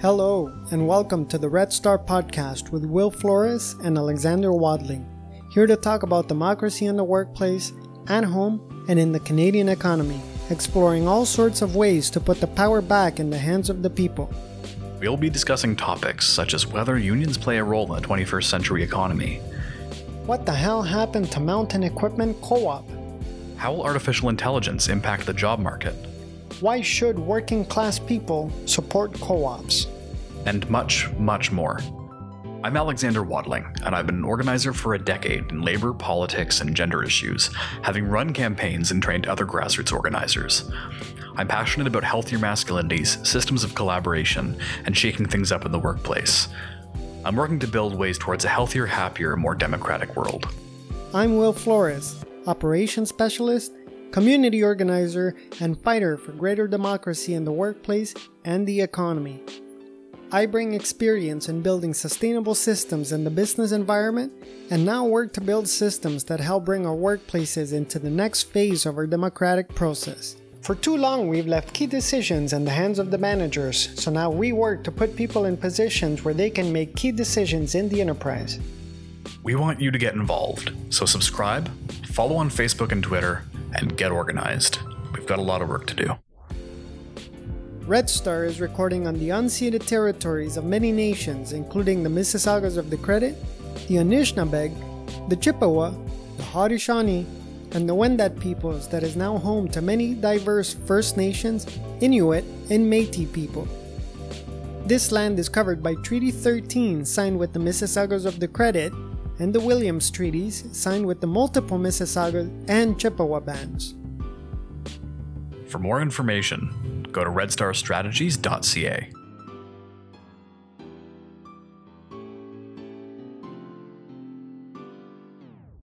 Hello, and welcome to the Red Star Podcast with Will Flores and Alexander Wadling. Here to talk about democracy in the workplace, at home, and in the Canadian economy, exploring all sorts of ways to put the power back in the hands of the people. We'll be discussing topics such as whether unions play a role in the 21st century economy, What the hell happened to Mountain Equipment Co op? how will artificial intelligence impact the job market, Why should working class people support co ops? And much, much more. I'm Alexander Wadling, and I've been an organizer for a decade in labor, politics, and gender issues, having run campaigns and trained other grassroots organizers. I'm passionate about healthier masculinities, systems of collaboration, and shaking things up in the workplace. I'm working to build ways towards a healthier, happier, more democratic world. I'm Will Flores, operations specialist, community organizer, and fighter for greater democracy in the workplace and the economy. I bring experience in building sustainable systems in the business environment and now work to build systems that help bring our workplaces into the next phase of our democratic process. For too long, we've left key decisions in the hands of the managers, so now we work to put people in positions where they can make key decisions in the enterprise. We want you to get involved, so subscribe, follow on Facebook and Twitter, and get organized. We've got a lot of work to do. Red Star is recording on the unceded territories of many nations, including the Mississaugas of the Credit, the Anishinaabeg, the Chippewa, the Haudenosaunee, and the Wendat peoples that is now home to many diverse First Nations, Inuit, and Métis people. This land is covered by Treaty 13 signed with the Mississaugas of the Credit and the Williams Treaties signed with the multiple Mississauga and Chippewa bands. For more information, go to redstarstrategies.ca.